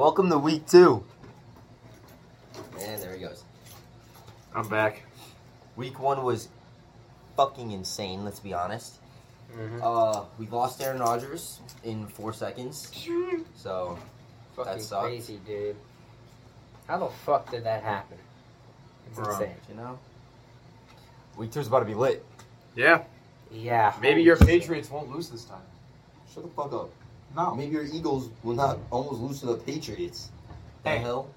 Welcome to week two. And there he goes. I'm back. Week one was fucking insane, let's be honest. Mhm. Uh, we lost Aaron Rodgers in four seconds. So, Fucking sucked. crazy, dude. How the fuck did that happen? It's Bro. insane. you know, week two's about to be lit. Yeah. Yeah. Maybe your. Patriots won't lose this time. Shut the fuck up. No. Maybe your Eagles will not almost lose to the Patriots. The Hey. hell?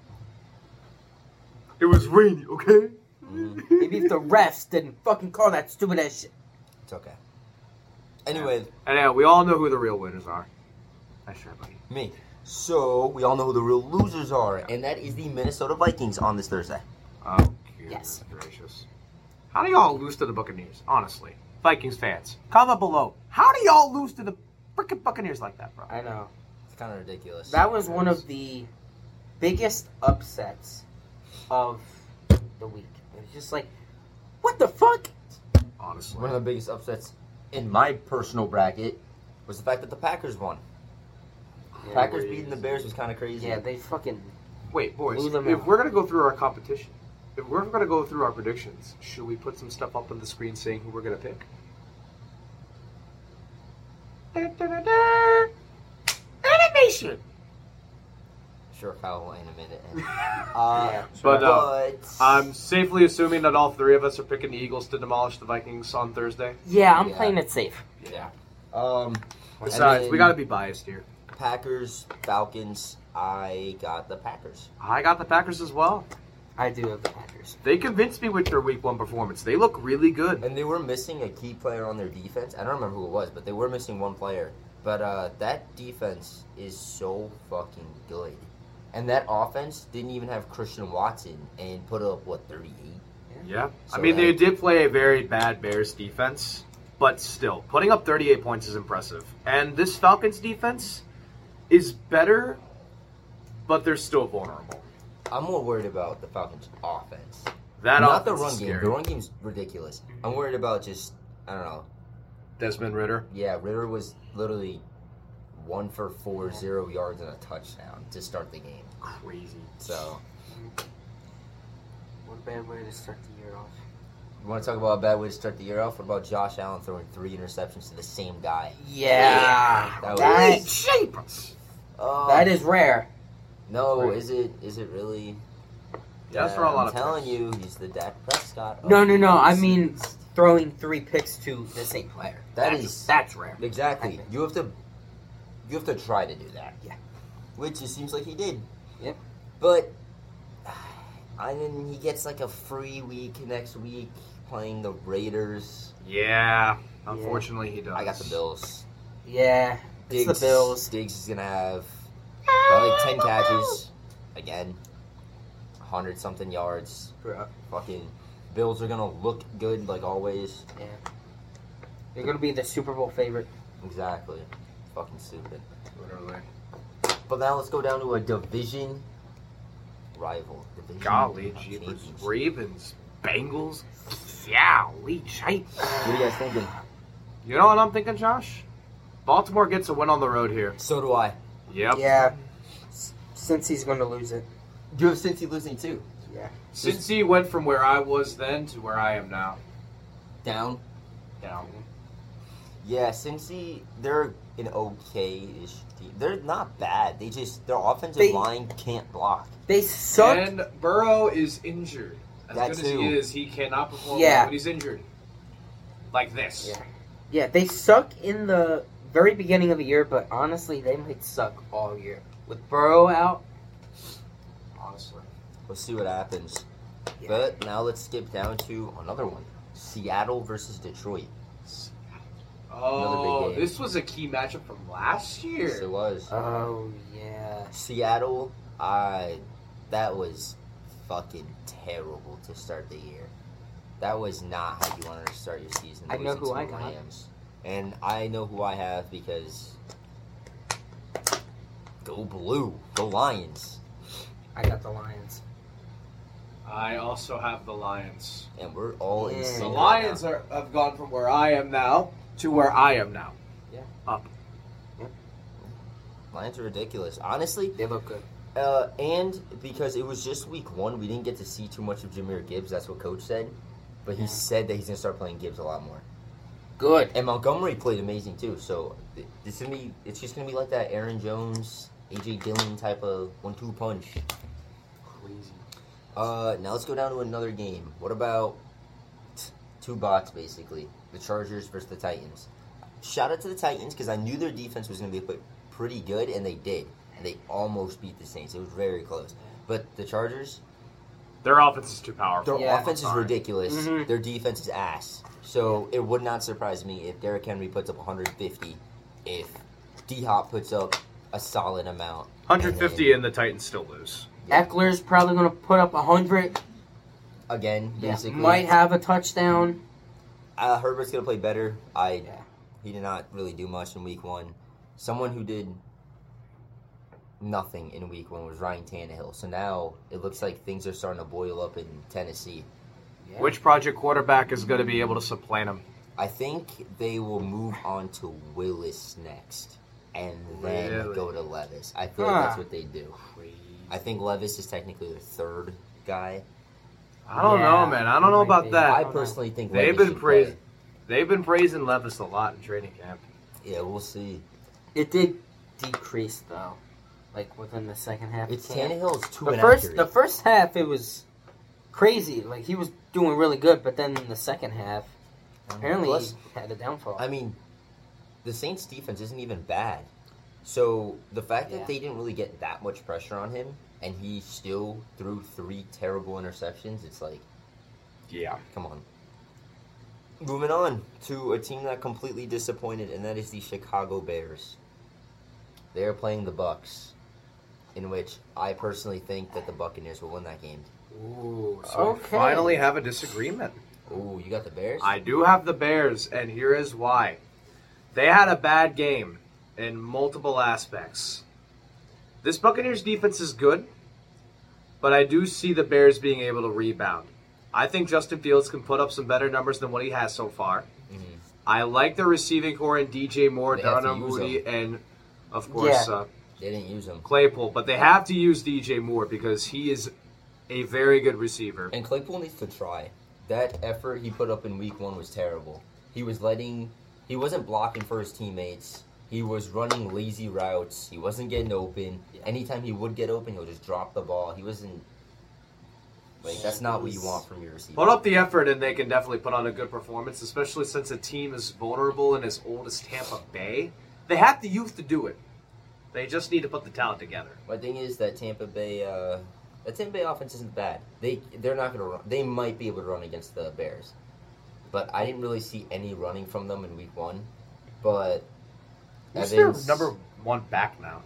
It was rainy, okay? Mhm. Maybe if the refs didn't fucking call that stupid ass shit. It's okay. Anyway, And yeah, we all know who the real winners are. Nice try, buddy. me. So, we all know who the real losers are, and that is the Minnesota Vikings on this Thursday. Oh, Yes. gracious. How do y'all lose to the Buccaneers, honestly? Vikings fans, comment below. How do y'all lose to the freaking Buccaneers like that, bro? I know. It's kind of ridiculous. That was one of the biggest upsets of the week. It was just like, what the fuck? Honestly. One of the biggest upsets in my personal bracket was the fact that the Packers won. Packers beating the Bears was kind of crazy. Yeah, they fucking. Wait, boys, Blew them if out. we're going to go through our competition, if we're going to go through our predictions, should we put some stuff up on the screen saying who we're going to pick? Animation! Sure, Kyle will in a minute. Uh, Yeah. But, uh, but I'm safely assuming that all three of us are picking the Eagles to demolish the Vikings on Thursday. Yeah, I'm Yeah. playing it safe. yeah. Um, Besides, we got to be biased here. Packers, Falcons. I got the Packers. I got the Packers as well. I do have the Packers. They convinced me with their Week One performance. They look really good. And they were missing a key player on their defense. I don't remember who it was, but they were missing one player. But uh, that defense is so fucking good. And that offense didn't even have Christian Watson and put up, what, 38? Yeah, I So mean they did play a very bad Bears defense, but still putting up 38 points is impressive. And this Falcons defense is better, but they're still vulnerable. I'm more worried about the Falcons' offense. That Not the offense run is game. The run game's ridiculous. I'm mm-hmm. worried about just, I don't know. Desmond Ridder. Yeah, Ridder was literally one for four, zero yards and a touchdown to start the game. Crazy. So, What a bad way to start the year off. you want to talk about a bad way to start the year off? What about Josh Allen throwing three interceptions to the same guy? Yeah, That was- that, shape. Oh, that is rare. No, Right. is it? Is it really? Yeah, that's for a lot I'm of telling picks. you, he's the Dak Prescott. of No, no, no. I mean seasons. throwing three picks to the same player. That that's, is- that's rare. exactly. You have to, you have to try to do that. Yeah. Which it seems like he did. Yep. But, I mean, he gets like a free week next week playing the Raiders. Yeah, unfortunately he does. I got the Bills. Yeah, it's the Bills. Diggs is gonna have probably like ten catches again, hundred something yards. Bro. Fucking Bills are gonna look good like always. Yeah, they're gonna be the Super Bowl favorite. Exactly. Fucking stupid. Literally. But now let's go down to a division rival. Division Golly, of jeepers. champions. Ravens, Bengals. Yeah, leech shape. What are you guys thinking? You know what I'm thinking, Josh? Baltimore gets a win on the road here. So do I. Yep. Yeah, S- since he's gonna lose it. You have Cincy losing too. Yeah, Since he went from where I was then to where I am now. Down. Down. Yeah, Cincy, they're an okay-ish team. They're not bad. They just their offensive They- line can't block. they suck. And Burrow is injured. As That good as he is, he cannot perform Yeah. well when he's injured. Like this. Yeah. Yeah, they suck in the very beginning of the year, but honestly, they might suck all year. With Burrow out, Honestly. We'll see what happens. Yeah. But now let's skip down to another one: Seattle versus Detroit. Oh, this was a key matchup from last year. Yes, it was. oh yeah, Seattle, I that was fucking terrible to start the year. That was not how you wanted to start your season. I know who I got. Rams. And I know who I have because go blue, go Lions, I got the Lions. I also have the Lions. and we're all in Yeah. sync. The right Lions now. are, have gone from where I am now to where I am now. Yeah. Up. Lions are ridiculous. Honestly, They look good. Uh, and because it was just week one, we didn't get to see too much of Jahmyr Gibbs. That's what coach said. But he Yeah. said that he's gonna start playing Gibbs a lot more. Good. And Montgomery played amazing too. So th- this gonna be it's just gonna be like that Aaron Jones, AJ Dillon type of one-two punch. Crazy. Uh, now let's go down to another game. What about t- two bots basically? The Chargers versus the Titans. Shout out to the Titans because I knew their defense was gonna be p- pretty good, and they did. And they almost beat the Saints. It was very close. But the Chargers, Their offense is too powerful. their Yeah. offense is Sorry. ridiculous. Mhm. Their defense is ass. So it would not surprise me if Derrick Henry puts up 150, if D Hop puts up a solid amount. 150 and and the Titans still lose. Ekeler's probably going to put up 100. then, again, Yeah. basically, Might have a touchdown. uh, Herbert's gonna play better. I Yeah. he did not really do much in week one. Someone who did nothing in week one was Ryan Tannehill. So now it looks like things are starting to boil up in Tennessee. Yeah. Which project quarterback is going to be able to supplant him? I think they will move on to Willis next, and then Really? go to Levis. I feel like that's what they do. I think Levis is technically the third guy. I don't Yeah, know, man. I don't know about be. that. I don't know. personally think They've Levis been should praised. play. They've been praising Levis a lot in training camp. Yeah, we'll see. It did decrease, though. Like, within the second half. It's of camp. Tannehill's too The inaccurate. first, the first half, it was crazy. Like, he was doing really good, but then in the second half, apparently Plus, he had a downfall. I mean, the Saints' defense isn't even bad. So the fact Yeah. that they didn't really get that much pressure on him, and he still threw three terrible interceptions, it's like, Yeah. come on. Moving on to a team that completely disappointed, and that is the Chicago Bears. They are playing the Bucks, in which I personally think that the Buccaneers will win that game. Ooh, so Okay. we finally have a disagreement. Oh, you got the Bears? I do have the Bears, and here is why. They had a bad game in multiple aspects. This Buccaneers defense is good, but I do see the Bears being able to rebound. I think Justin Fields can put up some better numbers than what he has so far. Mhm. I like the receiving core in DJ Moore, They have to Darnell use Moody, and of course uh, They didn't use them. Claypool. But they have to use DJ Moore because he is a very good receiver. And Claypool needs to try. That effort he put up in week one was terrible. He was letting, he wasn't blocking for his teammates. He was running lazy routes. He wasn't getting open. Anytime he would get open, he would just drop the ball. He wasn't, like, that's not what you want from your receiver. Put up the effort, and they can definitely put on a good performance, especially since a team is vulnerable and as old as Tampa Bay. They have the youth to do it. They just need to put the talent together. My thing is that Tampa Bay, uh, the Tampa Bay offense isn't bad. They they're not gonna run. They might be able to run against the Bears, but I didn't really see any running from them in week one. But Who's their Evans- number one back now?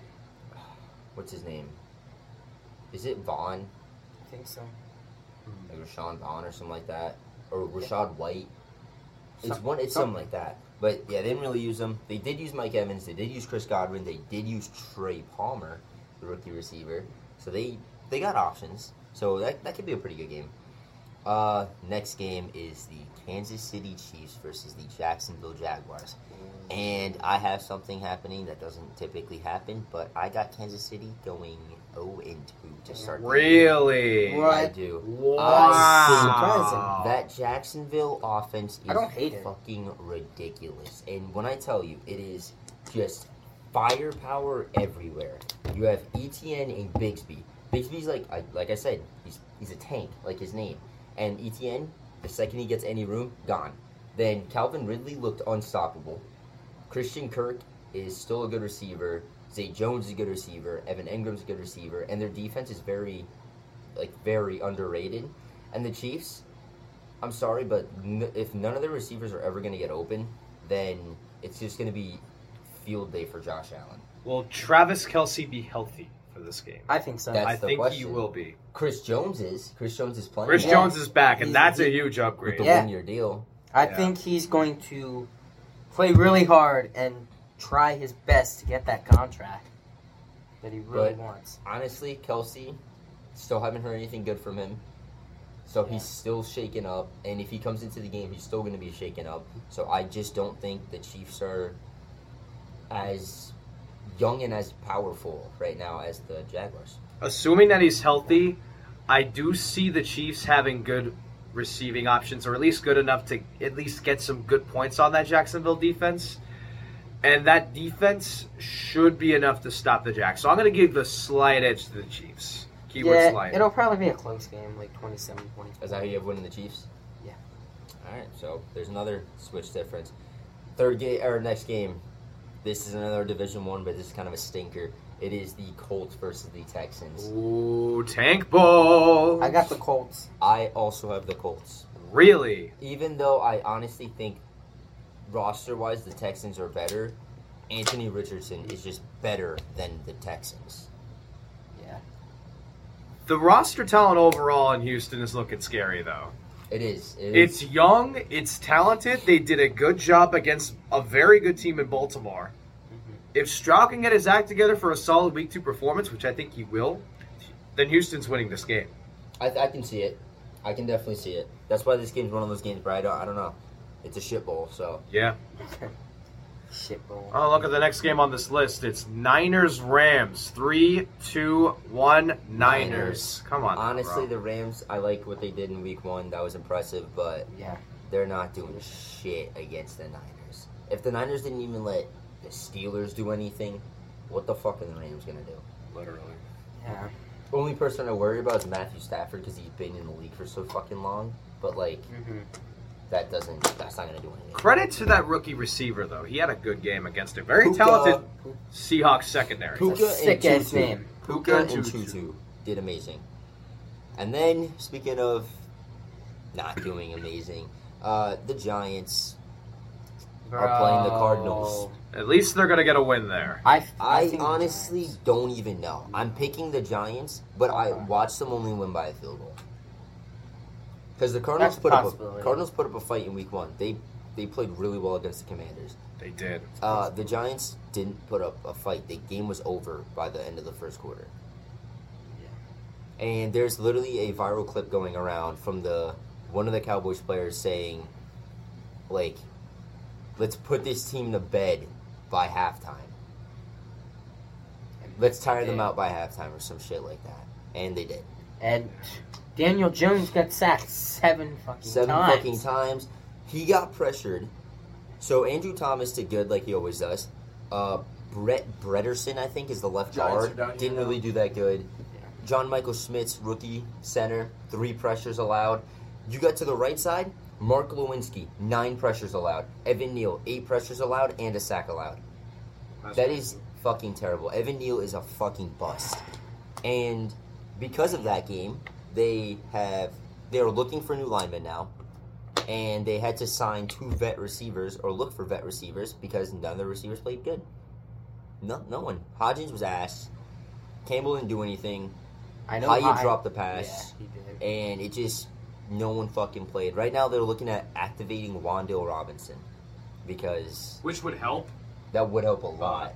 what's his name? Is it Vaughn? I think so. Hmm. like Rashawn Vaughn or something like that, or Rashad White. It's Some- one. It's something. something like that. But yeah, they didn't really use them. They did use Mike Evans. They did use Chris Godwin. They did use Trey Palmer, the rookie receiver. So they they got options. So that that could be a pretty good game. Uh, next game is the Kansas City Chiefs versus the Jacksonville Jaguars. And I have something happening that doesn't typically happen, but I got Kansas City going 0 and 2 to start. the year. Really? What? I do. Wow. That Jacksonville offense is I don't hate it. fucking ridiculous. And when I tell you, it is just firepower everywhere. You have ETN and Bigsby. Bigsby's like, I, like I said, he's he's a tank, like his name. And ETN, the second he gets any room, gone. Then Calvin Ridley looked unstoppable. Christian Kirk is still a good receiver. Zay Jones is a good receiver. Evan Engram's a good receiver, and their defense is very, like, very underrated. And the Chiefs, I'm sorry, but n- if none of their receivers are ever going to get open, then it's just going to be field day for Josh Allen. Will Travis Kelce be healthy for this game? I think so. That's I the think he will be. Chris Jones is. Chris Jones is playing Chris Yeah. Jones is back, and He's- that's a he- huge with upgrade. the Yeah. one-year deal. I Yeah. think he's going to play really hard and try his best to get that contract that he really But- wants. Honestly, Kelce, still haven't heard anything good from him. So Yeah. he's still shaken up, and if he comes into the game, he's still going to be shaken up. So I just don't think the Chiefs are as young and as powerful right now as the Jaguars. assuming that he's healthy, I do see the Chiefs having good receiving options, or at least good enough to at least get some good points on that Jacksonville defense. And that defense should be enough to stop the Jacks. So I'm going to give the slight edge to the Chiefs. Keyword yeah, slight. it'll probably be a close game, like 27 20. Is that how you have winning the Chiefs? Yeah. All right, so there's another switch difference. Third game or next game. This is another Division One, but this is kind of a stinker. It is the Colts versus the Texans. Ooh, tank ball. I got the Colts. I also have the Colts. Really? Even though I honestly think roster wise the Texans are better, Anthony Richardson is just better than the Texans. Yeah. The roster talent overall in Houston is looking scary, though. It is. It is. It's young, it's talented. They did a good job against a very good team in Baltimore. If Stroud can get his act together for a solid week two performance, which I think he will, then Houston's winning this game. I, I can see it. I can definitely see it. That's why this game's one of those games where I don't, I don't know. It's a shit bowl, so. Yeah. Shit bowl. Oh, look at the next game on this list. It's Niners Rams. Three, two, one, Niners. Niners. Come on. Honestly, bro. the Rams, I like what they did in week one. That was impressive, but Yeah. they're not doing shit against the Niners. If the Niners didn't even let the Steelers do anything, what the fuck are the Rams gonna do? literally. Yeah. Only person I worry about is Matthew Stafford because he's been in the league for so fucking long. But like, hmm that doesn't, that's not gonna do anything. Credit to that rookie receiver though. He had a good game against a very Puka- talented Seahawks secondary. Puka That's a sick and ass Tutu. name. Puka and Tutu. Tutu did amazing. And then, speaking of not doing amazing, uh, the Giants are playing the Cardinals. At least they're gonna get a win there. I, I, think the honestly don't even know. I'm picking the Giants, but I watched them only win by a field goal. Because the Cardinals That's a put up a. Cardinals put up a fight in Week One. They they played really well against the Commanders. They did. Uh, the Giants didn't put up a fight. The game was over by the end of the first quarter. And there's literally a viral clip going around from the one of the Cowboys players saying, like, let's put this team to bed by halftime. Let's tire them out by halftime or some shit like that. And they did. And Daniel Jones got sacked seven fucking Seven times. fucking times. He got pressured. So Andrew Thomas did good like he always does. Uh, Brett Bretterson, I think, is the left Giants guard. are down here Didn't now. really do that good. John Michael Schmitz, rookie center, three pressures allowed. You got to the right side, Mark Glowinski, nine pressures allowed. Evan Neal, eight pressures allowed and a sack allowed. That is fucking terrible. Evan Neal is a fucking bust. And because of that game, they have they are looking for new linemen now. And they had to sign two vet receivers or look for vet receivers because none of the receivers played good. No no one. Hodgins was ass. Campbell didn't do anything. I know How you I- dropped the pass. Yeah, he did. And it just no one fucking played. Right now they're looking at activating Wan'Dale Robinson. Because Which would help. that would help a lot.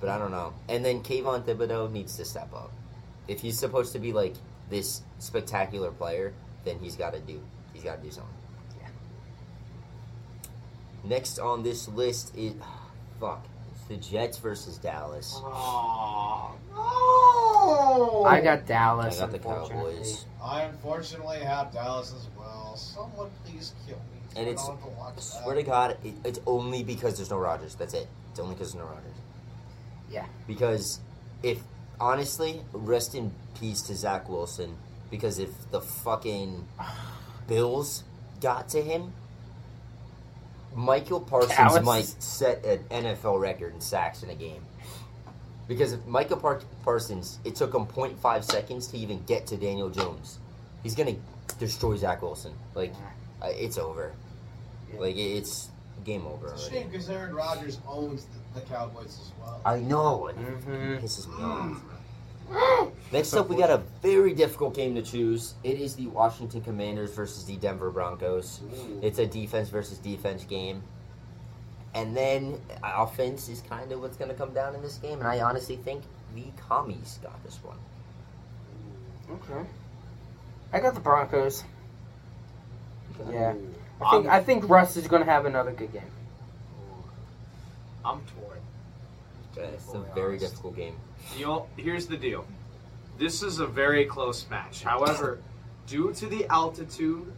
But I don't know. And then Kayvon Thibodeaux needs to step up. If he's supposed to be like this spectacular player, then he's got to do. He's got to do something. Yeah. Next on this list is fuck. It's the Jets versus Dallas. Oh, no! Oh! I got Dallas. I got the. Cowboys. I unfortunately have Dallas as well. Someone please kill me. And I it's- don't to watch I that. swear to God, it, it's only because there's no Rodgers. That's it. It's only because there's no Rodgers. Yeah. Because if honestly, rest in peace to Zach Wilson. Because if the fucking Bills got to him, Micah Parsons Dallas. might set an NFL record in sacks in a game. Because if Michael Par- Parsons, it took him 0.5 seconds to even get to Daniel Jones. He's gonna destroy Zach Wilson. Like, uh, it's over. Yeah. Like, it's game over It's a already. shame because Aaron Rodgers owns the, the Cowboys as well. I know. It Mhm. pisses me off. Next up, we got a very difficult game to choose. It is the Washington Commanders versus the Denver Broncos. It's a defense versus defense game. And then uh, offense is kind of what's going to come down in this game. And I honestly think the commies got this one. Okay. I got the Broncos. Yeah. I think I think Russ is gonna have another good game. I'm torn. It's a very honest. difficult game. You know, here's the deal. This is a very close match. However, due to the altitude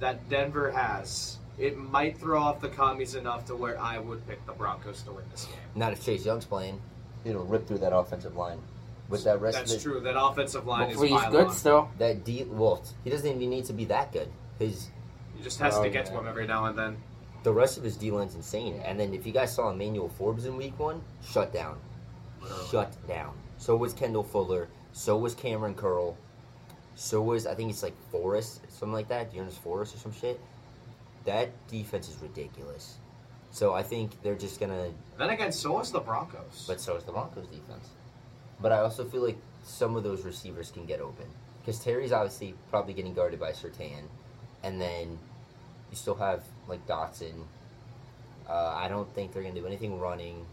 that Denver has, it might throw off the commies enough to where I would pick the Broncos to win this game. Not if Chase Young's playing. It'll rip through that offensive line. With that rest That's of it, true. That offensive line Hopefully is he's good on. still. that D. Well, he doesn't even need to be that good. His He just has Oh, to get yeah. to him every now and then. the rest of his D line's insane. And then if you guys saw Emmanuel Forbes in Week One, shut down, shut down. So was Kendall Fuller. So was Kamren Curl. So was I think it's like Forrest, something like that. Dearness Forrest or some shit. That defense is ridiculous. So I think they're just gonna Then again, so is the Broncos. But so is the Broncos defense. But I also feel like some of those receivers can get open. Because Terry's obviously probably getting guarded by Surtain. And then you still have like Dotson. Uh, I don't think they're going to do anything running.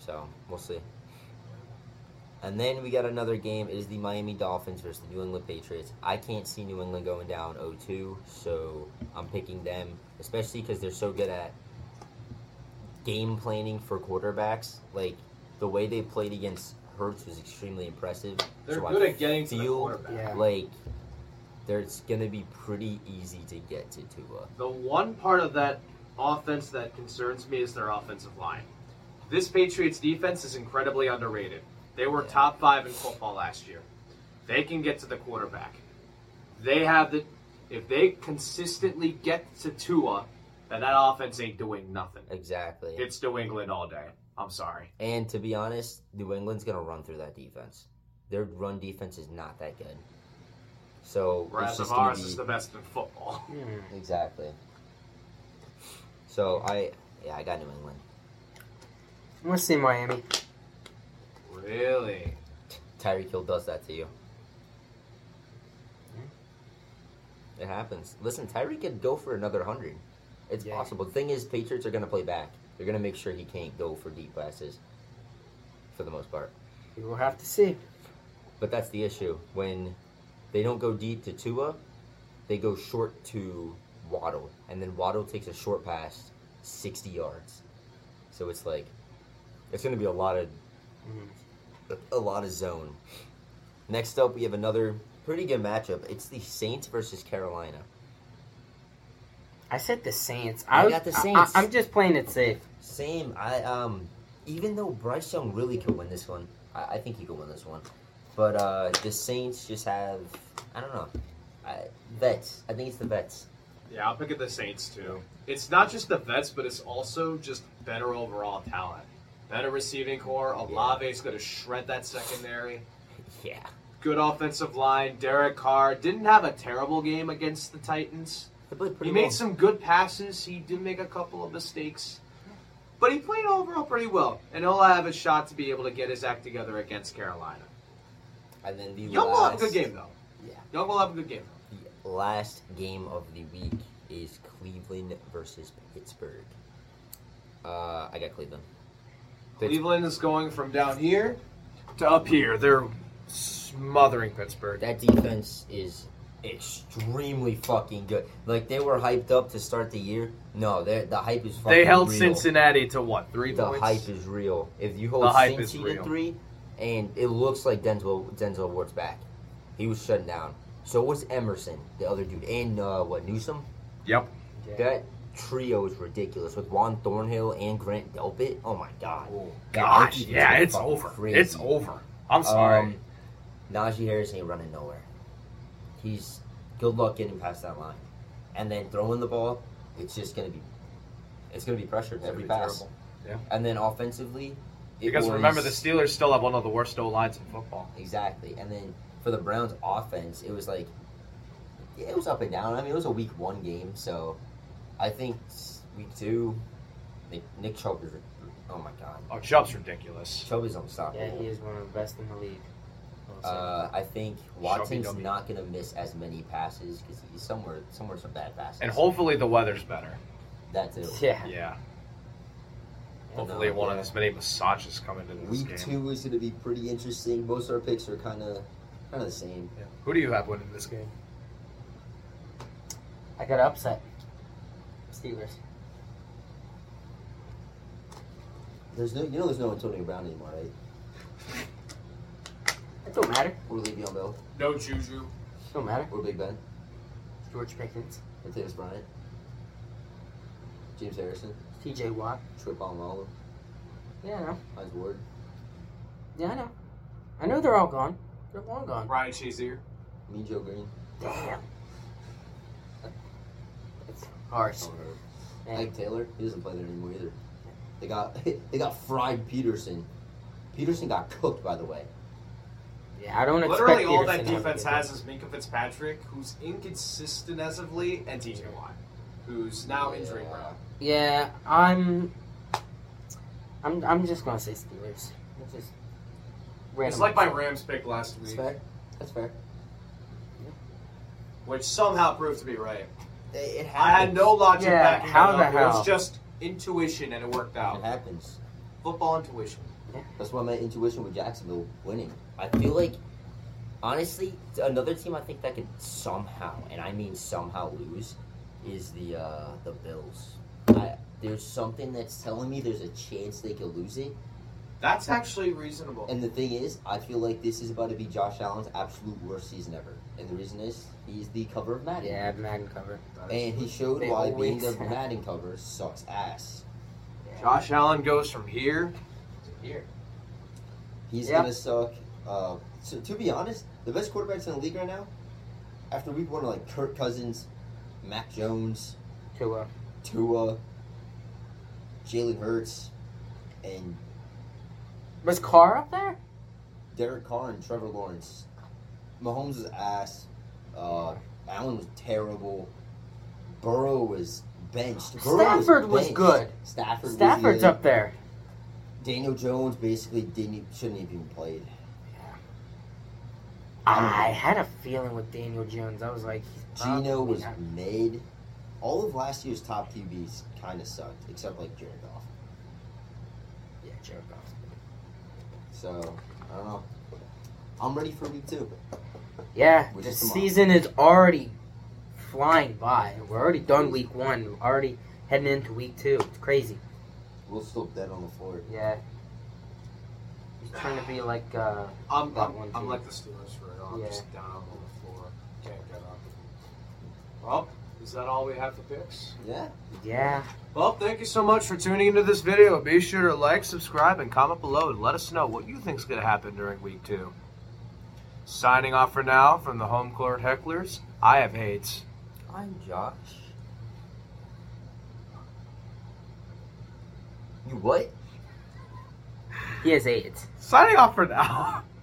So we'll see. And then we got another game. It is the Miami Dolphins versus the New England Patriots. I can't see New England going down 0-2, so I'm picking them, especially because they're so good at game planning for quarterbacks. Like the way they played against Hurts was extremely impressive. They're so good I at getting to the quarterback. Yeah. like there's gonna be pretty easy to get to Tua. The one part of that offense that concerns me is their offensive line. This Patriots defense is incredibly underrated. They were Yeah. top five in football last year. They can get to the quarterback. They have the. If they consistently get to Tua, then that offense ain't doing nothing. Exactly. It's New England all day. I'm sorry. and to be honest, New England's gonna run through that defense. Their run defense is not that good. So Whereas it's just of gonna ours be is the best in football. Exactly. So I yeah I got New England. I'm gonna see Miami. Really? Tyreek Hill does that to you. Hmm? It happens. Listen, Tyreek could go for another hundred. It's Yeah. possible. The thing is, Patriots are going to play back. They're going to make sure he can't go for deep passes, for the most part. We will have to see. But that's the issue. When they don't go deep to Tua, they go short to Waddle, and then Waddle takes a short pass, sixty yards. So it's like, it's going to be a lot of mm-hmm. A lot of zone. Next up, we have another pretty good matchup. It's the Saints versus Carolina. I said the Saints. I was- got the Saints. I, am just playing it safe. Same. I um, even though Bryce Young really could win this one, I, I think he could win this one. But uh, the Saints just have I don't know, I, vets. I think it's the vets. Yeah, I'll pick at the Saints too. It's not just the vets, but it's also just better overall talent. Better receiving core. Olave's going to shred that secondary. Yeah. Good offensive line. Derek Carr didn't have a terrible game against the Titans. They played pretty He made well. some good passes. He did make a couple of mistakes. But he played overall pretty well. And he'll have a shot to be able to get his act together against Carolina. And then the Young will have a good game, though. Yeah. Young will have a good game. Though. The last game of the week is Cleveland versus Pittsburgh. Uh, I got Cleveland. Pitts- Cleveland is going from down here to up here. They're smothering Pittsburgh. That defense is extremely fucking good. Like they were hyped up to start the year. No, they the hype is fucking They held real. Cincinnati to what? Three The points? hype is real. If you hold The hype is Cincy to real. three, and it looks like Denzel Denzel Ward's back. He was shutting down. So was Emerson, the other dude, and uh, what Newsome. Yep. That trio is ridiculous with Juan Thornhill and Grant Delpit. Oh my god. Gosh, That yeah, it's over. crazy. It's over. I'm sorry. Um, Najee Harris ain't running nowhere. He's good luck getting past that line, and then throwing the ball. It's just gonna be, it's gonna be pressured It's every be pass. terrible. Yeah. And then offensively, it because was- remember, the Steelers still have one of the worst O lines in football. exactly. And then for the Browns offense, it was like, it was up and down. I mean, it was a week one game, so I think week two, Nick, Nick Chubb is, oh my god, Oh, Chubb's ridiculous. Chubb is unstoppable. Yeah, he is one of the best in the league. I'll. Uh, I think Watson's Chubby not going to miss as many passes because he's somewhere, somewhere some bad passes. And hopefully the weather's better. that too. yeah. Yeah. Hopefully one yeah. of as many massages coming into this Week game. two is going to be pretty interesting. Most of our picks are kind of, kind of the same. Yeah. Who do you have winning this game? I got upset. Steelers. There's no, you know, there's no Antonio Brown anymore, right? It Don't matter. Or Le'Veon Bell. No Juju. Don't matter. Or Big Ben. George Pickens, Or Tavis Bryant. James Harrison. T.J. Watt. Troy Polamalu. Yeah, I know. Hines Ward. Yeah, I know. I know they're all gone. They're long gone. Ryan Shazier. Me Joe Greene. Damn. It's harsh. Man. Ike Taylor. He doesn't play there anymore either. They got they got fried Peterson. Peterson got cooked, by the way. Yeah, I don't expect Literally all that Peterson to have a defense has is Minkah Fitzpatrick, who's inconsistent as of late, and TJ Watt, who's now injury Yeah. prone. Yeah, I'm. I'm. I'm just gonna say Steelers. It's just. It's like my Rams pick last That's week, fair. That's fair. which somehow proved to be right. It, it I had no logic Yeah, backing how it the up. It hell? was just intuition, and it worked out. It out. happens. Football intuition. That's why my intuition with Jacksonville winning. I feel like, honestly, another team I think that could somehow, and I mean somehow, lose, is the uh, the Bills. I, there's something that's telling me there's a chance they could lose it. That's actually reasonable. And the thing is, I feel like this is about to be Josh Allen's absolute worst season ever. And the reason is, he's the cover of Madden. Yeah, Madden cover. And he showed They why being always the have. Madden cover sucks ass. Josh Allen goes from here to here. He's Yeah. gonna suck. Uh, so to be honest, the best quarterbacks in the league right now, after week one, are like Kirk Cousins, Mac Jones, Tua. Tua, Jalen Hurts, and Was Carr up there? Derek Carr and Trevor Lawrence. Mahomes is ass. Uh, Allen was terrible. Burrow was benched. Burrow Stafford was benched. good. Stafford. Stafford's was good. up there. Daniel Jones basically didn't shouldn't have even played. I had a feeling with Daniel Jones. I was like, Gino was not- made. All of last year's top QBs kind of sucked, except like Jared Goff. Yeah, Jared Goff. So I don't know. I'm ready for week two. Yeah, the season is already flying by. We're already done week one. We're already heading into week two. It's crazy. We're still dead on the floor. Yeah. He's trying to be like, uh, I'm, That I'm, one I'm like the Steelers for it. I'm Yeah. just down on the floor. Can't get up. Well, is that all we have to fix? Yeah. yeah. Well, thank you so much for tuning into this video. Be sure to like, subscribe, and comment below and let us know what you think is going to happen during week two. Signing off for now from the home court hecklers, I have hates. I'm Josh. You what? He has AIDS. Signing off for now.